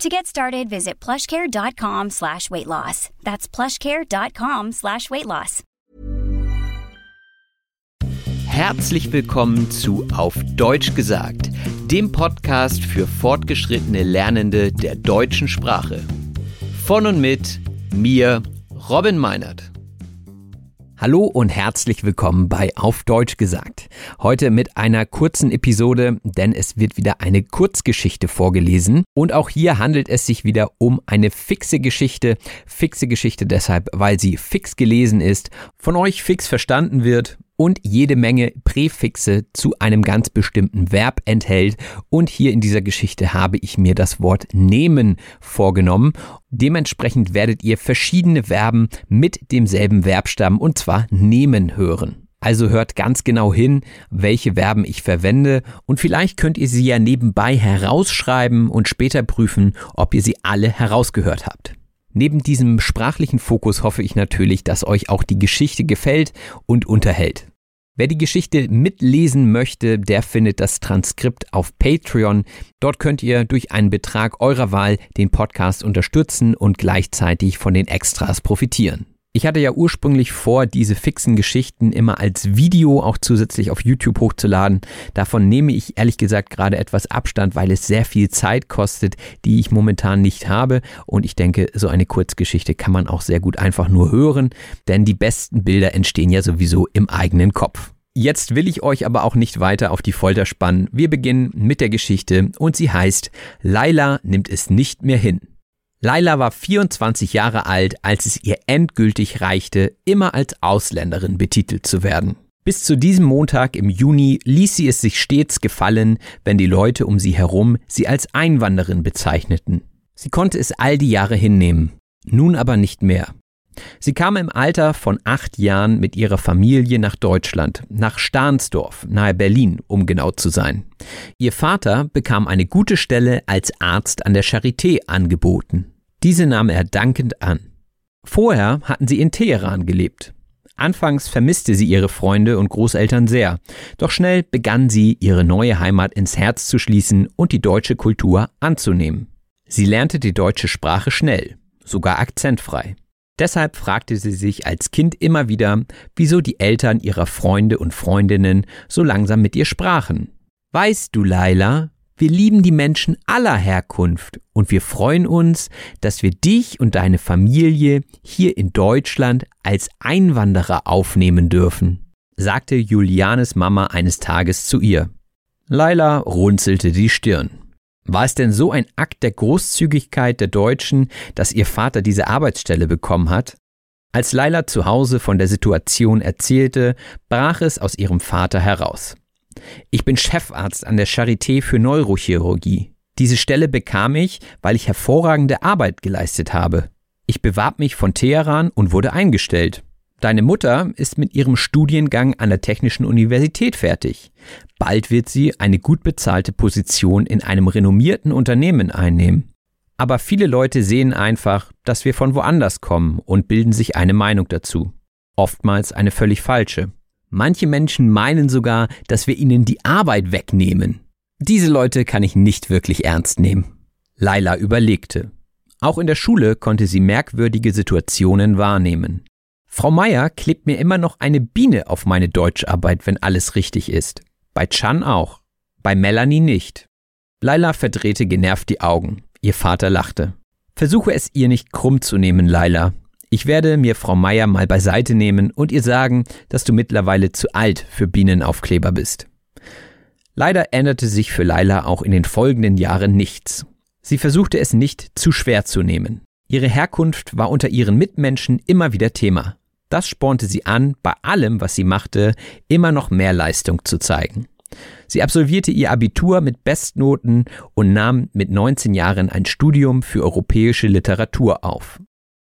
To get started, visit plushcare.com slash weight loss. That's plushcare.com slash weight loss. Herzlich willkommen zu Auf Deutsch gesagt, dem Podcast für fortgeschrittene Lernende der deutschen Sprache. Von und mit mir, Robin Meinert. Hallo und herzlich willkommen bei Auf Deutsch gesagt. Heute mit einer kurzen Episode, denn es wird wieder eine Kurzgeschichte vorgelesen. Und auch hier handelt es sich wieder um eine fixe Geschichte. Fixe Geschichte deshalb, weil sie fix gelesen ist, von euch fix verstanden wird und jede Menge Präfixe zu einem ganz bestimmten Verb enthält. Und hier in dieser Geschichte habe ich mir das Wort nehmen vorgenommen. Dementsprechend werdet ihr verschiedene Verben mit demselben Verbstamm und zwar nehmen hören. Also hört ganz genau hin, welche Verben ich verwende und vielleicht könnt ihr sie ja nebenbei herausschreiben und später prüfen, ob ihr sie alle herausgehört habt. Neben diesem sprachlichen Fokus hoffe ich natürlich, dass euch auch die Geschichte gefällt und unterhält. Wer die Geschichte mitlesen möchte, der findet das Transkript auf Patreon. Dort könnt ihr durch einen Betrag eurer Wahl den Podcast unterstützen und gleichzeitig von den Extras profitieren. Ich hatte ja ursprünglich vor, diese fixen Geschichten immer als Video auch zusätzlich auf YouTube hochzuladen. Davon nehme ich ehrlich gesagt gerade etwas Abstand, weil es sehr viel Zeit kostet, die ich momentan nicht habe. Und ich denke, so eine Kurzgeschichte kann man auch sehr gut einfach nur hören, denn die besten Bilder entstehen ja sowieso im eigenen Kopf. Jetzt will ich euch aber auch nicht weiter auf die Folter spannen. Wir beginnen mit der Geschichte und sie heißt Laila nimmt es nicht mehr hin. Laila war 24 Jahre alt, als es ihr endgültig reichte, immer als Ausländerin betitelt zu werden. Bis zu diesem Montag im Juni ließ sie es sich stets gefallen, wenn die Leute um sie herum sie als Einwanderin bezeichneten. Sie konnte es all die Jahre hinnehmen, nun aber nicht mehr. Sie kam im Alter von acht Jahren mit ihrer Familie nach Deutschland, nach Stahnsdorf, nahe Berlin, um genau zu sein. Ihr Vater bekam eine gute Stelle als Arzt an der Charité angeboten. Diese nahm er dankend an. Vorher hatten sie in Teheran gelebt. Anfangs vermisste sie ihre Freunde und Großeltern sehr, doch schnell begann sie, ihre neue Heimat ins Herz zu schließen und die deutsche Kultur anzunehmen. Sie lernte die deutsche Sprache schnell, sogar akzentfrei. Deshalb fragte sie sich als Kind immer wieder, wieso die Eltern ihrer Freunde und Freundinnen so langsam mit ihr sprachen. Weißt du, Laila, wir lieben die Menschen aller Herkunft und wir freuen uns, dass wir dich und deine Familie hier in Deutschland als Einwanderer aufnehmen dürfen, sagte Julianes Mama eines Tages zu ihr. Laila runzelte die Stirn. War es denn so ein Akt der Großzügigkeit der Deutschen, dass ihr Vater diese Arbeitsstelle bekommen hat? Als Laila zu Hause von der Situation erzählte, brach es aus ihrem Vater heraus. Ich bin Chefarzt an der Charité für Neurochirurgie. Diese Stelle bekam ich, weil ich hervorragende Arbeit geleistet habe. Ich bewarb mich von Teheran und wurde eingestellt. Deine Mutter ist mit ihrem Studiengang an der Technischen Universität fertig. Bald wird sie eine gut bezahlte Position in einem renommierten Unternehmen einnehmen. Aber viele Leute sehen einfach, dass wir von woanders kommen und bilden sich eine Meinung dazu. oftmals eine völlig falsche. Manche Menschen meinen sogar, dass wir ihnen die Arbeit wegnehmen. Diese Leute kann ich nicht wirklich ernst nehmen. Laila überlegte. Auch in der Schule konnte sie merkwürdige Situationen wahrnehmen. Frau Meier klebt mir immer noch eine Biene auf meine Deutscharbeit, wenn alles richtig ist. Bei Chan auch. Bei Melanie nicht. Laila verdrehte genervt die Augen. Ihr Vater lachte. Versuche es ihr nicht krumm zu nehmen, Laila. Ich werde mir Frau Meier mal beiseite nehmen und ihr sagen, dass du mittlerweile zu alt für Bienenaufkleber bist. Leider änderte sich für Laila auch in den folgenden Jahren nichts. Sie versuchte es nicht zu schwer zu nehmen. Ihre Herkunft war unter ihren Mitmenschen immer wieder Thema. Das spornte sie an, bei allem, was sie machte, immer noch mehr Leistung zu zeigen. Sie absolvierte ihr Abitur mit Bestnoten und nahm mit 19 Jahren ein Studium für europäische Literatur auf.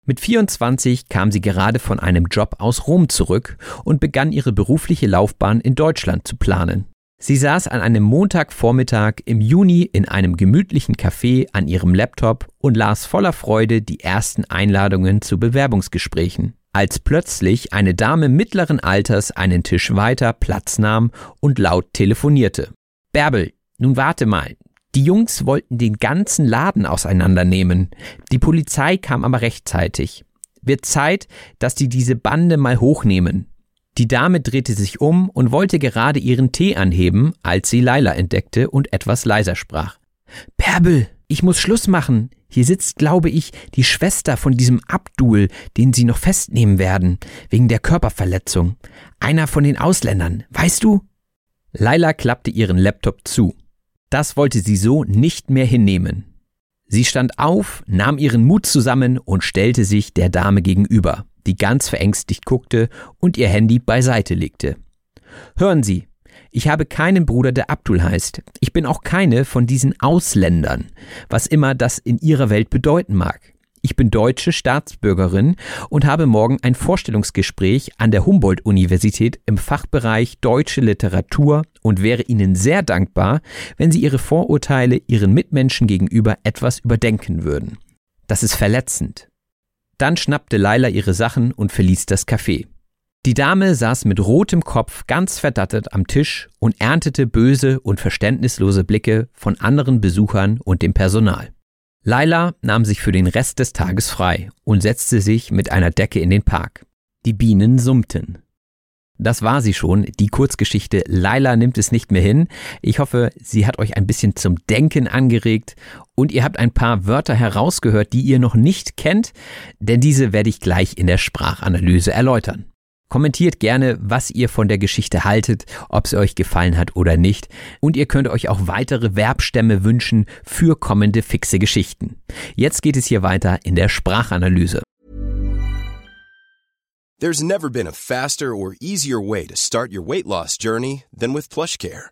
Mit 24 kam sie gerade von einem Job aus Rom zurück und begann ihre berufliche Laufbahn in Deutschland zu planen. Sie saß an einem Montagvormittag im Juni in einem gemütlichen Café an ihrem Laptop und las voller Freude die ersten Einladungen zu Bewerbungsgesprächen, als plötzlich eine Dame mittleren Alters einen Tisch weiter Platz nahm und laut telefonierte. Bärbel, nun warte mal, die Jungs wollten den ganzen Laden auseinandernehmen. Die Polizei kam aber rechtzeitig. Wird Zeit, dass die diese Bande mal hochnehmen. Die Dame drehte sich um und wollte gerade ihren Tee anheben, als sie Laila entdeckte und etwas leiser sprach. Bärbel, ich muss Schluss machen. Hier sitzt, glaube ich, die Schwester von diesem Abdul, den sie noch festnehmen werden, wegen der Körperverletzung. Einer von den Ausländern, weißt du? Laila klappte ihren Laptop zu. Das wollte sie so nicht mehr hinnehmen. Sie stand auf, nahm ihren Mut zusammen und stellte sich der Dame gegenüber, die ganz verängstigt guckte und ihr Handy beiseite legte. Hören Sie, ich habe keinen Bruder, der Abdul heißt. Ich bin auch keine von diesen Ausländern, was immer das in Ihrer Welt bedeuten mag. Ich bin deutsche Staatsbürgerin und habe morgen ein Vorstellungsgespräch an der Humboldt-Universität im Fachbereich Deutsche Literatur und wäre Ihnen sehr dankbar, wenn Sie Ihre Vorurteile Ihren Mitmenschen gegenüber etwas überdenken würden. Das ist verletzend. Dann schnappte Laila ihre Sachen und verließ das Café. Die Dame saß mit rotem Kopf ganz verdattet am Tisch und erntete böse und verständnislose Blicke von anderen Besuchern und dem Personal. Laila nahm sich für den Rest des Tages frei und setzte sich mit einer Decke in den Park. Die Bienen summten. Das war sie schon, die Kurzgeschichte Laila nimmt es nicht mehr hin. Ich hoffe, sie hat euch ein bisschen zum Denken angeregt und ihr habt ein paar Wörter herausgehört, die ihr noch nicht kennt, denn diese werde ich gleich in der Sprachanalyse erläutern. Kommentiert gerne, was ihr von der Geschichte haltet, ob sie euch gefallen hat oder nicht. Und ihr könnt euch auch weitere Verbstämme wünschen für kommende fixe Geschichten. Jetzt geht es hier weiter in der Sprachanalyse. There's never been a faster or easier way to start your weight loss journey than with PlushCare.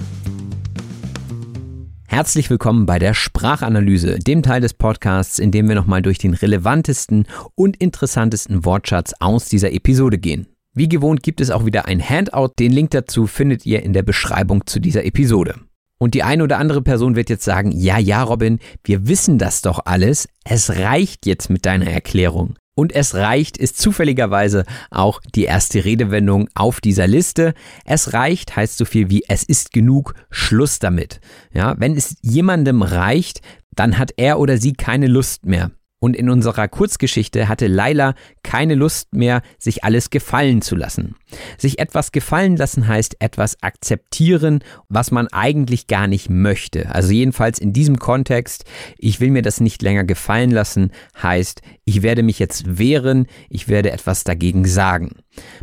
Herzlich willkommen bei der Sprachanalyse, dem Teil des Podcasts, in dem wir nochmal durch den relevantesten und interessantesten Wortschatz aus dieser Episode gehen. Wie gewohnt gibt es auch wieder ein Handout, den Link dazu findet ihr in der Beschreibung zu dieser Episode. Und die eine oder andere Person wird jetzt sagen, ja, ja, Robin, wir wissen das doch alles, es reicht jetzt mit deiner Erklärung. Und es reicht ist zufälligerweise auch die erste Redewendung auf dieser Liste. Es reicht heißt so viel wie es ist genug, Schluss damit. Ja, wenn es jemandem reicht, dann hat er oder sie keine Lust mehr. Und in unserer Kurzgeschichte hatte Laila keine Lust mehr, sich alles gefallen zu lassen. Sich etwas gefallen lassen heißt etwas akzeptieren, was man eigentlich gar nicht möchte. Also jedenfalls in diesem Kontext, ich will mir das nicht länger gefallen lassen, heißt, ich werde mich jetzt wehren, ich werde etwas dagegen sagen.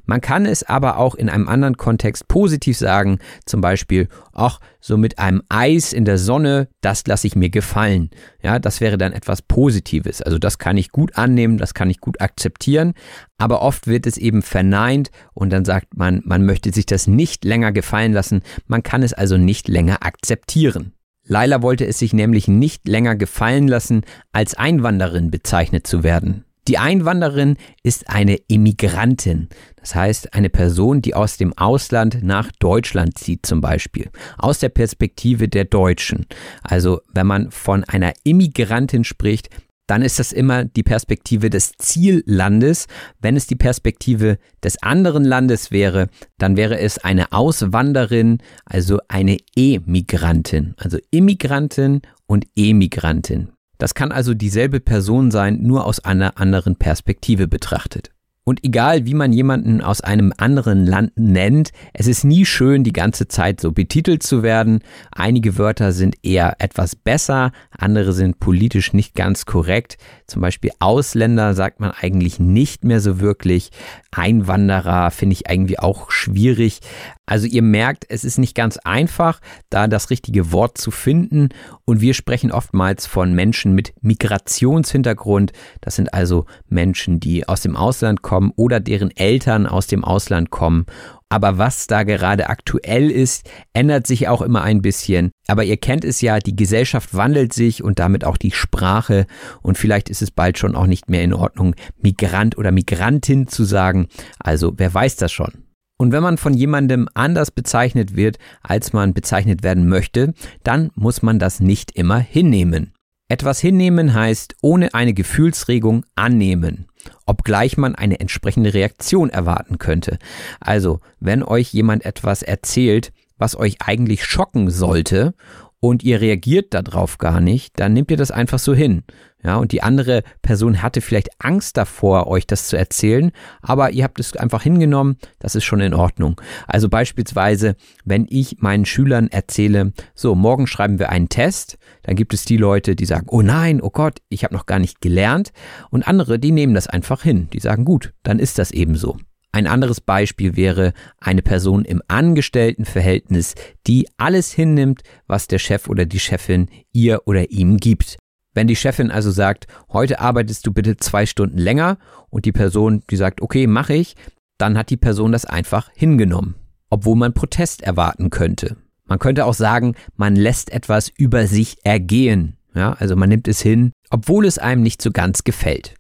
Man kann es aber auch in einem anderen Kontext positiv sagen, zum Beispiel, ach, so mit einem Eis in der Sonne, das lasse ich mir gefallen. Ja, das wäre dann etwas Positives. Also das kann ich gut annehmen, das kann ich gut akzeptieren, aber oft wird es eben verneint und dann sagt man, man möchte sich das nicht länger gefallen lassen, man kann es also nicht länger akzeptieren. Laila wollte es sich nämlich nicht länger gefallen lassen, als Einwanderin bezeichnet zu werden. Die Einwanderin ist eine Immigrantin, das heißt eine Person, die aus dem Ausland nach Deutschland zieht zum Beispiel, aus der Perspektive der Deutschen. Also wenn man von einer Immigrantin spricht, dann ist das immer die Perspektive des Ziellandes. Wenn es die Perspektive des anderen Landes wäre, dann wäre es eine Auswanderin, also eine Emigrantin, also Immigrantin und Emigrantin. Das kann also dieselbe Person sein, nur aus einer anderen Perspektive betrachtet. Und egal, wie man jemanden aus einem anderen Land nennt, es ist nie schön, die ganze Zeit so betitelt zu werden. Einige Wörter sind eher etwas besser, andere sind politisch nicht ganz korrekt. Zum Beispiel Ausländer sagt man eigentlich nicht mehr so wirklich. Einwanderer finde ich irgendwie auch schwierig. Also ihr merkt, es ist nicht ganz einfach, da das richtige Wort zu finden. Und wir sprechen oftmals von Menschen mit Migrationshintergrund. Das sind also Menschen, die aus dem Ausland kommen oder deren Eltern aus dem Ausland kommen. Aber was da gerade aktuell ist, ändert sich auch immer ein bisschen. Aber ihr kennt es ja, die Gesellschaft wandelt sich und damit auch die Sprache. Und vielleicht ist es bald schon auch nicht mehr in Ordnung, Migrant oder Migrantin zu sagen. Also wer weiß das schon. Und wenn man von jemandem anders bezeichnet wird, als man bezeichnet werden möchte, dann muss man das nicht immer hinnehmen. Etwas hinnehmen heißt ohne eine Gefühlsregung annehmen, obgleich man eine entsprechende Reaktion erwarten könnte. Also, wenn euch jemand etwas erzählt, was euch eigentlich schocken sollte und ihr reagiert darauf gar nicht, dann nehmt ihr das einfach so hin. Ja, und die andere Person hatte vielleicht Angst davor, euch das zu erzählen, aber ihr habt es einfach hingenommen, das ist schon in Ordnung. Also beispielsweise, wenn ich meinen Schülern erzähle, so, morgen schreiben wir einen Test, dann gibt es die Leute, die sagen, oh nein, oh Gott, ich habe noch gar nicht gelernt, und andere, die nehmen das einfach hin, die sagen, gut, dann ist das eben so. Ein anderes Beispiel wäre eine Person im Angestelltenverhältnis, die alles hinnimmt, was der Chef oder die Chefin ihr oder ihm gibt. Wenn die Chefin also sagt, heute arbeitest du bitte zwei Stunden länger und die Person, die sagt, okay, mache ich, dann hat die Person das einfach hingenommen, obwohl man Protest erwarten könnte. Man könnte auch sagen, man lässt etwas über sich ergehen. Ja, also man nimmt es hin, obwohl es einem nicht so ganz gefällt.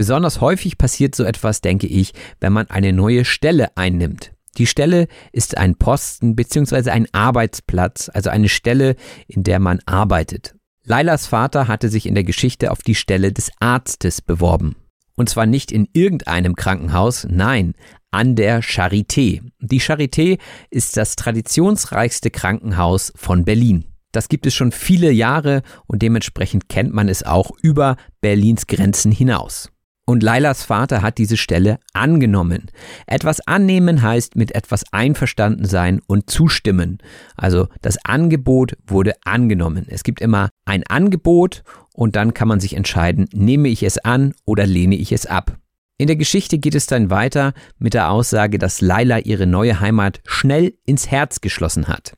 Besonders häufig passiert so etwas, denke ich, wenn man eine neue Stelle einnimmt. Die Stelle ist ein Posten bzw. ein Arbeitsplatz, also eine Stelle, in der man arbeitet. Lailas Vater hatte sich in der Geschichte auf die Stelle des Arztes beworben. Und zwar nicht in irgendeinem Krankenhaus, nein, an der Charité. Die Charité ist das traditionsreichste Krankenhaus von Berlin. Das gibt es schon viele Jahre und dementsprechend kennt man es auch über Berlins Grenzen hinaus. Und Lailas Vater hat diese Stelle angenommen. Etwas annehmen heißt mit etwas einverstanden sein und zustimmen. Also das Angebot wurde angenommen. Es gibt immer ein Angebot und dann kann man sich entscheiden, nehme ich es an oder lehne ich es ab. In der Geschichte geht es dann weiter mit der Aussage, dass Laila ihre neue Heimat schnell ins Herz geschlossen hat.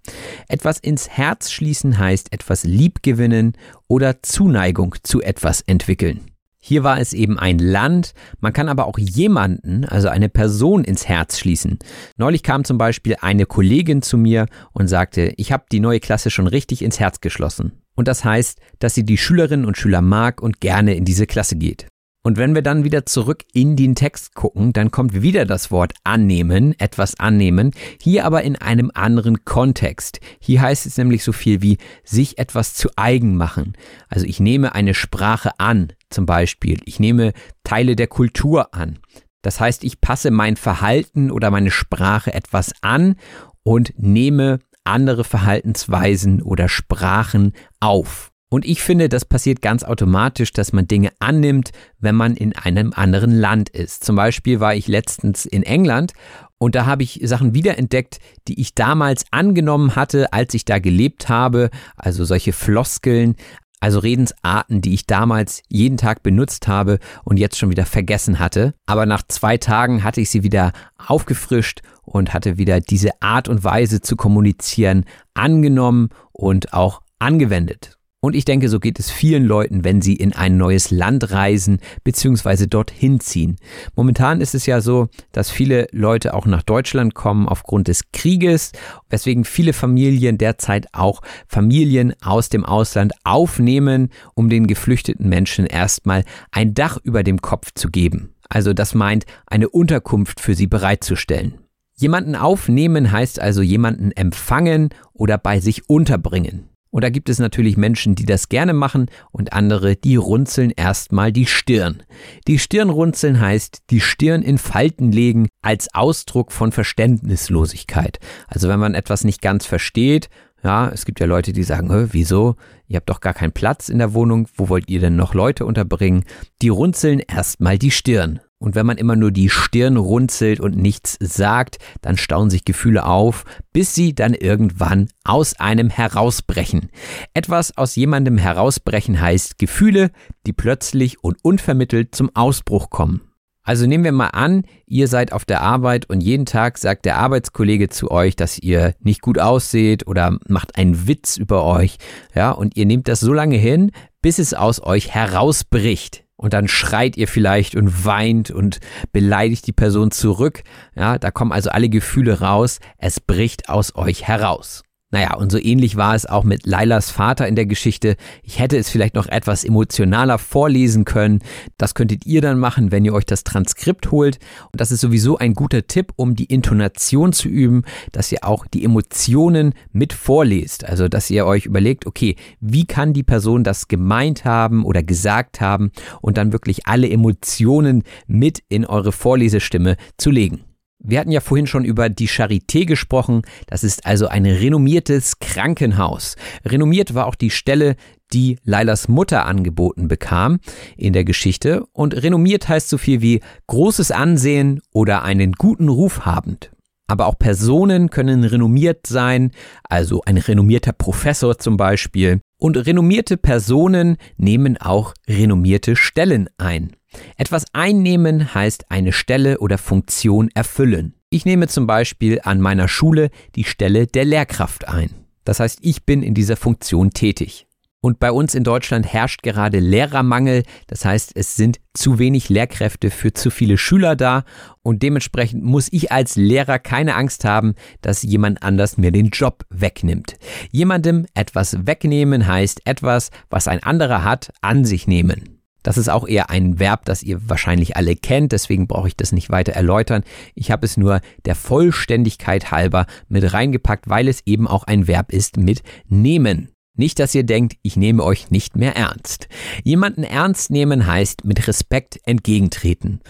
Etwas ins Herz schließen heißt etwas liebgewinnen oder Zuneigung zu etwas entwickeln. Hier war es eben ein Land, man kann aber auch jemanden, also eine Person ins Herz schließen. Neulich kam zum Beispiel eine Kollegin zu mir und sagte, ich habe die neue Klasse schon richtig ins Herz geschlossen. Und das heißt, dass sie die Schülerinnen und Schüler mag und gerne in diese Klasse geht. Und wenn wir dann wieder zurück in den Text gucken, dann kommt wieder das Wort annehmen, etwas annehmen, hier aber in einem anderen Kontext. Hier heißt es nämlich so viel wie sich etwas zu eigen machen. Also ich nehme eine Sprache an, zum Beispiel. Ich nehme Teile der Kultur an. Das heißt, ich passe mein Verhalten oder meine Sprache etwas an und nehme andere Verhaltensweisen oder Sprachen auf. Und ich finde, das passiert ganz automatisch, dass man Dinge annimmt, wenn man in einem anderen Land ist. Zum Beispiel war ich letztens in England und da habe ich Sachen wiederentdeckt, die ich damals angenommen hatte, als ich da gelebt habe. Also solche Floskeln, also Redensarten, die ich damals jeden Tag benutzt habe und jetzt schon wieder vergessen hatte. Aber nach zwei Tagen hatte ich sie wieder aufgefrischt und hatte wieder diese Art und Weise zu kommunizieren angenommen und auch angewendet. Und ich denke, so geht es vielen Leuten, wenn sie in ein neues Land reisen bzw. dorthin ziehen. Momentan ist es ja so, dass viele Leute auch nach Deutschland kommen aufgrund des Krieges, weswegen viele Familien derzeit auch Familien aus dem Ausland aufnehmen, um den geflüchteten Menschen erstmal ein Dach über dem Kopf zu geben. Also das meint, eine Unterkunft für sie bereitzustellen. Jemanden aufnehmen heißt also jemanden empfangen oder bei sich unterbringen. Und da gibt es natürlich Menschen, die das gerne machen und andere, die runzeln erstmal die Stirn. Die Stirn runzeln heißt, die Stirn in Falten legen als Ausdruck von Verständnislosigkeit. Also wenn man etwas nicht ganz versteht, ja, es gibt ja Leute, die sagen, wieso? Ihr habt doch gar keinen Platz in der Wohnung, wo wollt ihr denn noch Leute unterbringen? Die runzeln erstmal die Stirn. Und wenn man immer nur die Stirn runzelt und nichts sagt, dann stauen sich Gefühle auf, bis sie dann irgendwann aus einem herausbrechen. Etwas aus jemandem herausbrechen heißt Gefühle, die plötzlich und unvermittelt zum Ausbruch kommen. Also nehmen wir mal an, ihr seid auf der Arbeit und jeden Tag sagt der Arbeitskollege zu euch, dass ihr nicht gut ausseht oder macht einen Witz über euch, ja, und ihr nehmt das so lange hin, bis es aus euch herausbricht und dann schreit ihr vielleicht und weint und beleidigt die Person zurück. Ja, da kommen also alle Gefühle raus. Es bricht aus euch heraus. Naja, und so ähnlich war es auch mit Lailas Vater in der Geschichte. Ich hätte es vielleicht noch etwas emotionaler vorlesen können. Das könntet ihr dann machen, wenn ihr euch das Transkript holt. Und das ist sowieso ein guter Tipp, um die Intonation zu üben, dass ihr auch die Emotionen mit vorlest. Also, dass ihr euch überlegt, okay, wie kann die Person das gemeint haben oder gesagt haben und dann wirklich alle Emotionen mit in eure Vorlesestimme zu legen. Wir hatten ja vorhin schon über die Charité gesprochen. Das ist also ein renommiertes Krankenhaus. Renommiert war auch die Stelle, die Lailas Mutter angeboten bekam in der Geschichte. Und renommiert heißt so viel wie großes Ansehen oder einen guten Ruf habend. Aber auch Personen können renommiert sein, also ein renommierter Professor zum Beispiel. Und renommierte Personen nehmen auch renommierte Stellen ein. Etwas einnehmen heißt eine Stelle oder Funktion erfüllen. Ich nehme zum Beispiel an meiner Schule die Stelle der Lehrkraft ein. Das heißt, ich bin in dieser Funktion tätig. Und bei uns in Deutschland herrscht gerade Lehrermangel. Das heißt, es sind zu wenig Lehrkräfte für zu viele Schüler da. Und dementsprechend muss ich als Lehrer keine Angst haben, dass jemand anders mir den Job wegnimmt. Jemandem etwas wegnehmen heißt etwas, was ein anderer hat, an sich nehmen. Das ist auch eher ein Verb, das ihr wahrscheinlich alle kennt, deswegen brauche ich das nicht weiter erläutern. Ich habe es nur der Vollständigkeit halber mit reingepackt, weil es eben auch ein Verb ist mit nehmen. Nicht, dass ihr denkt, ich nehme euch nicht mehr ernst. Jemanden ernst nehmen heißt mit Respekt entgegentreten.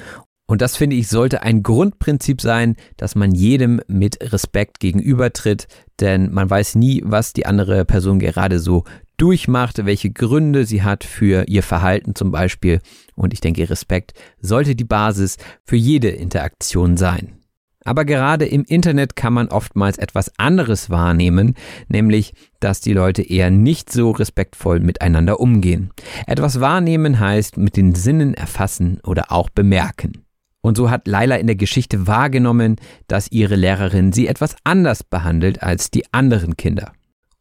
Und das finde ich sollte ein Grundprinzip sein, dass man jedem mit Respekt gegenübertritt, denn man weiß nie, was die andere Person gerade so durchmacht, welche Gründe sie hat für ihr Verhalten zum Beispiel. Und ich denke, Respekt sollte die Basis für jede Interaktion sein. Aber gerade im Internet kann man oftmals etwas anderes wahrnehmen, nämlich, dass die Leute eher nicht so respektvoll miteinander umgehen. Etwas wahrnehmen heißt mit den Sinnen erfassen oder auch bemerken. Und so hat Laila in der Geschichte wahrgenommen, dass ihre Lehrerin sie etwas anders behandelt als die anderen Kinder.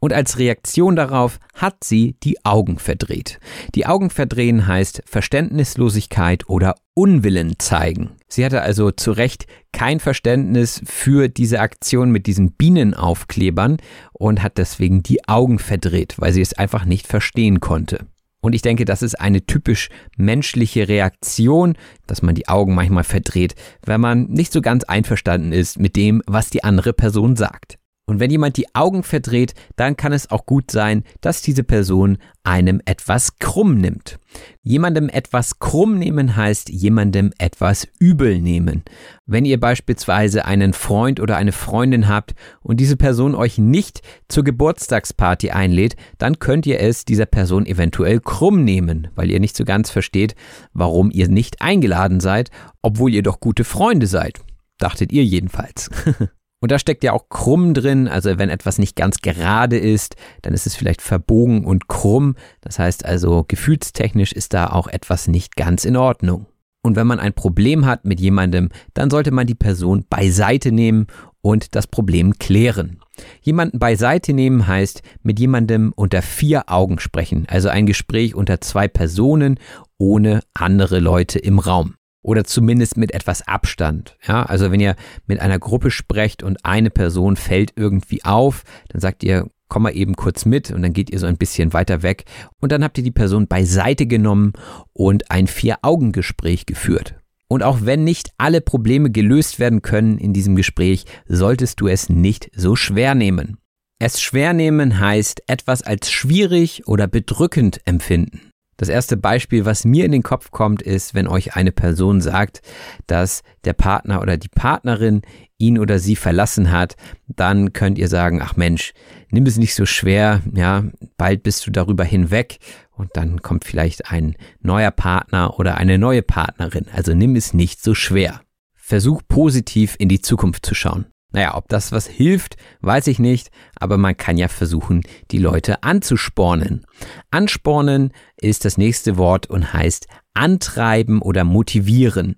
Und als Reaktion darauf hat sie die Augen verdreht. Die Augen verdrehen heißt Verständnislosigkeit oder Unwillen zeigen. Sie hatte also zu Recht kein Verständnis für diese Aktion mit diesen Bienenaufklebern und hat deswegen die Augen verdreht, weil sie es einfach nicht verstehen konnte. Und ich denke, das ist eine typisch menschliche Reaktion, dass man die Augen manchmal verdreht, wenn man nicht so ganz einverstanden ist mit dem, was die andere Person sagt. Und wenn jemand die Augen verdreht, dann kann es auch gut sein, dass diese Person einem etwas krumm nimmt. Jemandem etwas krumm nehmen heißt jemandem etwas übel nehmen. Wenn ihr beispielsweise einen Freund oder eine Freundin habt und diese Person euch nicht zur Geburtstagsparty einlädt, dann könnt ihr es dieser Person eventuell krumm nehmen, weil ihr nicht so ganz versteht, warum ihr nicht eingeladen seid, obwohl ihr doch gute Freunde seid. Dachtet ihr jedenfalls. Und da steckt ja auch krumm drin, also wenn etwas nicht ganz gerade ist, dann ist es vielleicht verbogen und krumm. Das heißt also, gefühlstechnisch ist da auch etwas nicht ganz in Ordnung. Und wenn man ein Problem hat mit jemandem, dann sollte man die Person beiseite nehmen und das Problem klären. Jemanden beiseite nehmen heißt mit jemandem unter vier Augen sprechen, also ein Gespräch unter zwei Personen ohne andere Leute im Raum oder zumindest mit etwas Abstand. Ja, also wenn ihr mit einer Gruppe sprecht und eine Person fällt irgendwie auf, dann sagt ihr, komm mal eben kurz mit und dann geht ihr so ein bisschen weiter weg und dann habt ihr die Person beiseite genommen und ein Vier-Augen-Gespräch geführt. Und auch wenn nicht alle Probleme gelöst werden können in diesem Gespräch, solltest du es nicht so schwer nehmen. Es schwer nehmen heißt etwas als schwierig oder bedrückend empfinden. Das erste Beispiel, was mir in den Kopf kommt, ist, wenn euch eine Person sagt, dass der Partner oder die Partnerin ihn oder sie verlassen hat, dann könnt ihr sagen, ach Mensch, nimm es nicht so schwer, ja, bald bist du darüber hinweg und dann kommt vielleicht ein neuer Partner oder eine neue Partnerin. Also nimm es nicht so schwer. Versuch positiv in die Zukunft zu schauen. Naja, ob das was hilft, weiß ich nicht, aber man kann ja versuchen, die Leute anzuspornen. Anspornen ist das nächste Wort und heißt antreiben oder motivieren.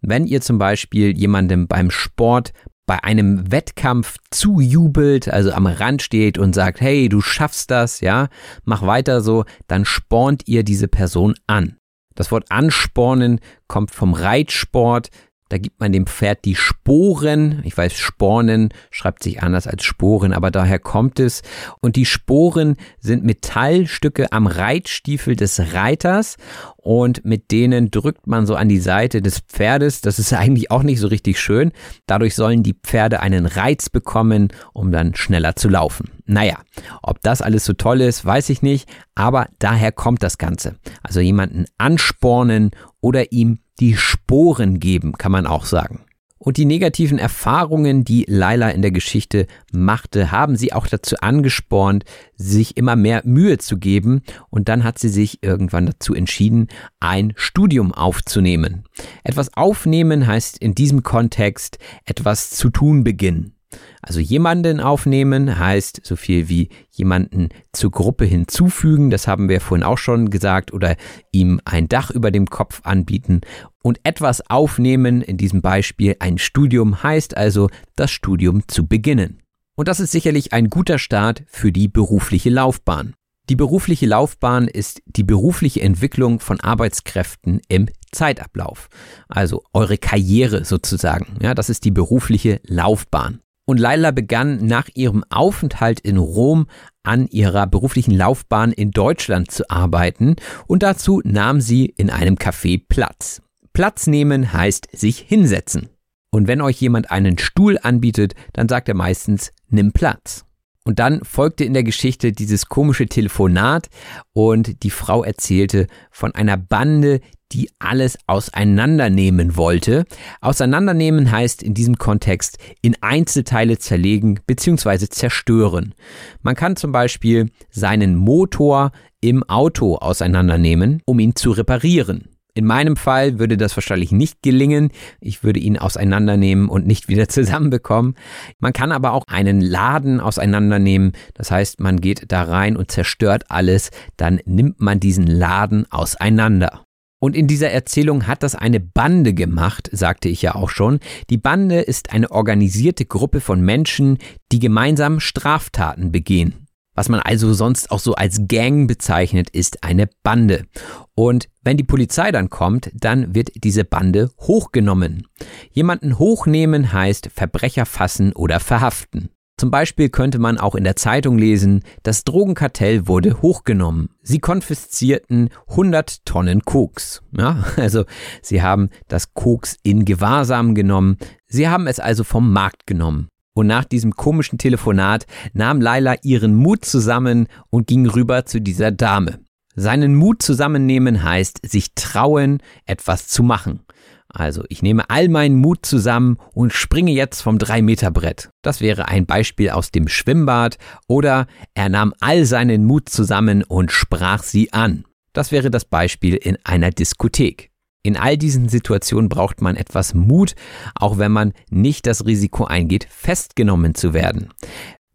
Wenn ihr zum Beispiel jemandem beim Sport bei einem Wettkampf zujubelt, also am Rand steht und sagt, hey, du schaffst das, ja, mach weiter so, dann spornt ihr diese Person an. Das Wort anspornen kommt vom Reitsport. Da gibt man dem Pferd die Sporen. Ich weiß, Spornen schreibt sich anders als Sporen, aber daher kommt es. Und die Sporen sind Metallstücke am Reitstiefel des Reiters und mit denen drückt man so an die Seite des Pferdes. Das ist eigentlich auch nicht so richtig schön. Dadurch sollen die Pferde einen Reiz bekommen, um dann schneller zu laufen. Naja, ob das alles so toll ist, weiß ich nicht, aber daher kommt das Ganze. Also jemanden anspornen oder ihm die Sporen geben, kann man auch sagen. Und die negativen Erfahrungen, die Laila in der Geschichte machte, haben sie auch dazu angespornt, sich immer mehr Mühe zu geben. Und dann hat sie sich irgendwann dazu entschieden, ein Studium aufzunehmen. Etwas aufnehmen heißt in diesem Kontext etwas zu tun beginnen. Also jemanden aufnehmen heißt so viel wie jemanden zur Gruppe hinzufügen, das haben wir vorhin auch schon gesagt, oder ihm ein Dach über dem Kopf anbieten. Und etwas aufnehmen, in diesem Beispiel ein Studium, heißt also das Studium zu beginnen. Und das ist sicherlich ein guter Start für die berufliche Laufbahn. Die berufliche Laufbahn ist die berufliche Entwicklung von Arbeitskräften im Zeitablauf. Also eure Karriere sozusagen. Ja, das ist die berufliche Laufbahn. Und Laila begann nach ihrem Aufenthalt in Rom an ihrer beruflichen Laufbahn in Deutschland zu arbeiten und dazu nahm sie in einem Café Platz. Platz nehmen heißt sich hinsetzen. Und wenn euch jemand einen Stuhl anbietet, dann sagt er meistens, nimm Platz. Und dann folgte in der Geschichte dieses komische Telefonat und die Frau erzählte von einer Bande, die alles auseinandernehmen wollte. Auseinandernehmen heißt in diesem Kontext in Einzelteile zerlegen bzw. zerstören. Man kann zum Beispiel seinen Motor im Auto auseinandernehmen, um ihn zu reparieren. In meinem Fall würde das wahrscheinlich nicht gelingen. Ich würde ihn auseinandernehmen und nicht wieder zusammenbekommen. Man kann aber auch einen Laden auseinandernehmen. Das heißt, man geht da rein und zerstört alles. Dann nimmt man diesen Laden auseinander. Und in dieser Erzählung hat das eine Bande gemacht, sagte ich ja auch schon. Die Bande ist eine organisierte Gruppe von Menschen, die gemeinsam Straftaten begehen. Was man also sonst auch so als Gang bezeichnet, ist eine Bande. Und wenn die Polizei dann kommt, dann wird diese Bande hochgenommen. Jemanden hochnehmen heißt Verbrecher fassen oder verhaften. Zum Beispiel könnte man auch in der Zeitung lesen, das Drogenkartell wurde hochgenommen. Sie konfiszierten 100 Tonnen Koks. Ja, also sie haben das Koks in Gewahrsam genommen. Sie haben es also vom Markt genommen. Und nach diesem komischen Telefonat nahm Laila ihren Mut zusammen und ging rüber zu dieser Dame. Seinen Mut zusammennehmen heißt sich trauen, etwas zu machen. Also ich nehme all meinen Mut zusammen und springe jetzt vom 3-Meter-Brett. Das wäre ein Beispiel aus dem Schwimmbad. Oder er nahm all seinen Mut zusammen und sprach sie an. Das wäre das Beispiel in einer Diskothek. In all diesen Situationen braucht man etwas Mut, auch wenn man nicht das Risiko eingeht, festgenommen zu werden.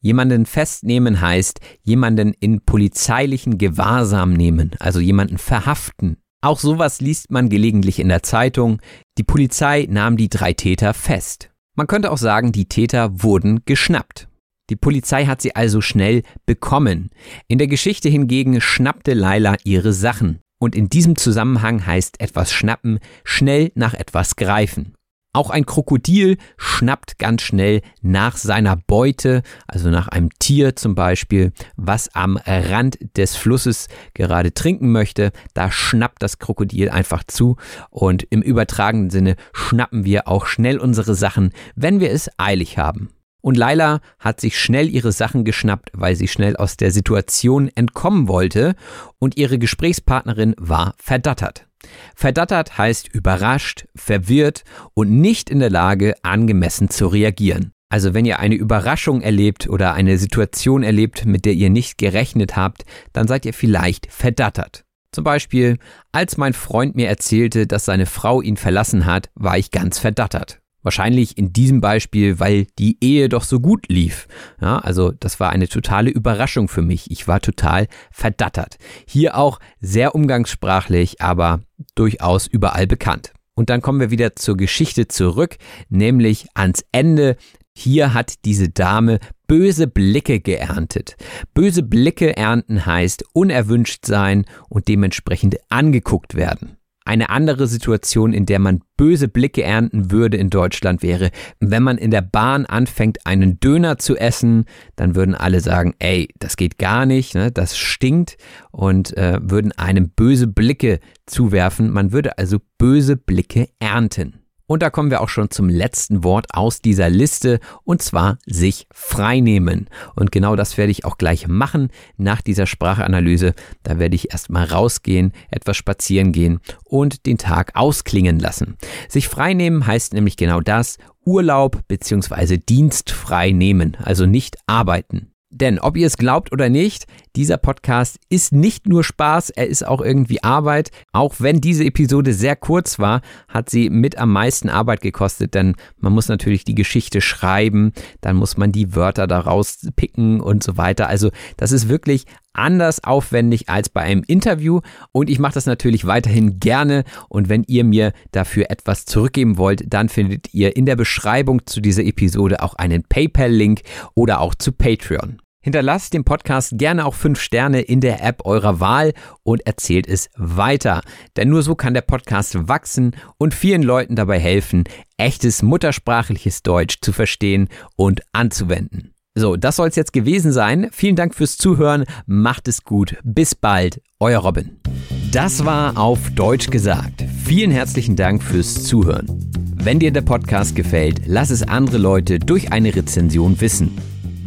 Jemanden festnehmen heißt jemanden in polizeilichen Gewahrsam nehmen, also jemanden verhaften. Auch sowas liest man gelegentlich in der Zeitung. Die Polizei nahm die drei Täter fest. Man könnte auch sagen, die Täter wurden geschnappt. Die Polizei hat sie also schnell bekommen. In der Geschichte hingegen schnappte Laila ihre Sachen. Und in diesem Zusammenhang heißt etwas schnappen schnell nach etwas greifen. Auch ein Krokodil schnappt ganz schnell nach seiner Beute, also nach einem Tier zum Beispiel, was am Rand des Flusses gerade trinken möchte. Da schnappt das Krokodil einfach zu und im übertragenen Sinne schnappen wir auch schnell unsere Sachen, wenn wir es eilig haben. Und Laila hat sich schnell ihre Sachen geschnappt, weil sie schnell aus der Situation entkommen wollte und ihre Gesprächspartnerin war verdattert. Verdattert heißt überrascht, verwirrt und nicht in der Lage, angemessen zu reagieren. Also wenn ihr eine Überraschung erlebt oder eine Situation erlebt, mit der ihr nicht gerechnet habt, dann seid ihr vielleicht verdattert. Zum Beispiel, als mein Freund mir erzählte, dass seine Frau ihn verlassen hat, war ich ganz verdattert. Wahrscheinlich in diesem Beispiel, weil die Ehe doch so gut lief. Ja, also das war eine totale Überraschung für mich. Ich war total verdattert. Hier auch sehr umgangssprachlich, aber durchaus überall bekannt. Und dann kommen wir wieder zur Geschichte zurück, nämlich ans Ende. Hier hat diese Dame böse Blicke geerntet. Böse Blicke ernten heißt unerwünscht sein und dementsprechend angeguckt werden. Eine andere Situation, in der man böse Blicke ernten würde in Deutschland wäre, wenn man in der Bahn anfängt, einen Döner zu essen, dann würden alle sagen, ey, das geht gar nicht, ne, das stinkt und äh, würden einem böse Blicke zuwerfen. Man würde also böse Blicke ernten. Und da kommen wir auch schon zum letzten Wort aus dieser Liste und zwar sich freinehmen. Und genau das werde ich auch gleich machen nach dieser Sprachanalyse. Da werde ich erstmal rausgehen, etwas spazieren gehen und den Tag ausklingen lassen. Sich freinehmen heißt nämlich genau das, Urlaub bzw. Dienst frei nehmen, also nicht arbeiten. Denn ob ihr es glaubt oder nicht, dieser Podcast ist nicht nur Spaß, er ist auch irgendwie Arbeit. Auch wenn diese Episode sehr kurz war, hat sie mit am meisten Arbeit gekostet, denn man muss natürlich die Geschichte schreiben, dann muss man die Wörter daraus picken und so weiter. Also das ist wirklich anders aufwendig als bei einem Interview und ich mache das natürlich weiterhin gerne und wenn ihr mir dafür etwas zurückgeben wollt, dann findet ihr in der Beschreibung zu dieser Episode auch einen PayPal-Link oder auch zu Patreon. Hinterlasst dem Podcast gerne auch fünf Sterne in der App eurer Wahl und erzählt es weiter. Denn nur so kann der Podcast wachsen und vielen Leuten dabei helfen, echtes muttersprachliches Deutsch zu verstehen und anzuwenden. So, das soll es jetzt gewesen sein. Vielen Dank fürs Zuhören. Macht es gut. Bis bald. Euer Robin. Das war auf Deutsch gesagt. Vielen herzlichen Dank fürs Zuhören. Wenn dir der Podcast gefällt, lass es andere Leute durch eine Rezension wissen.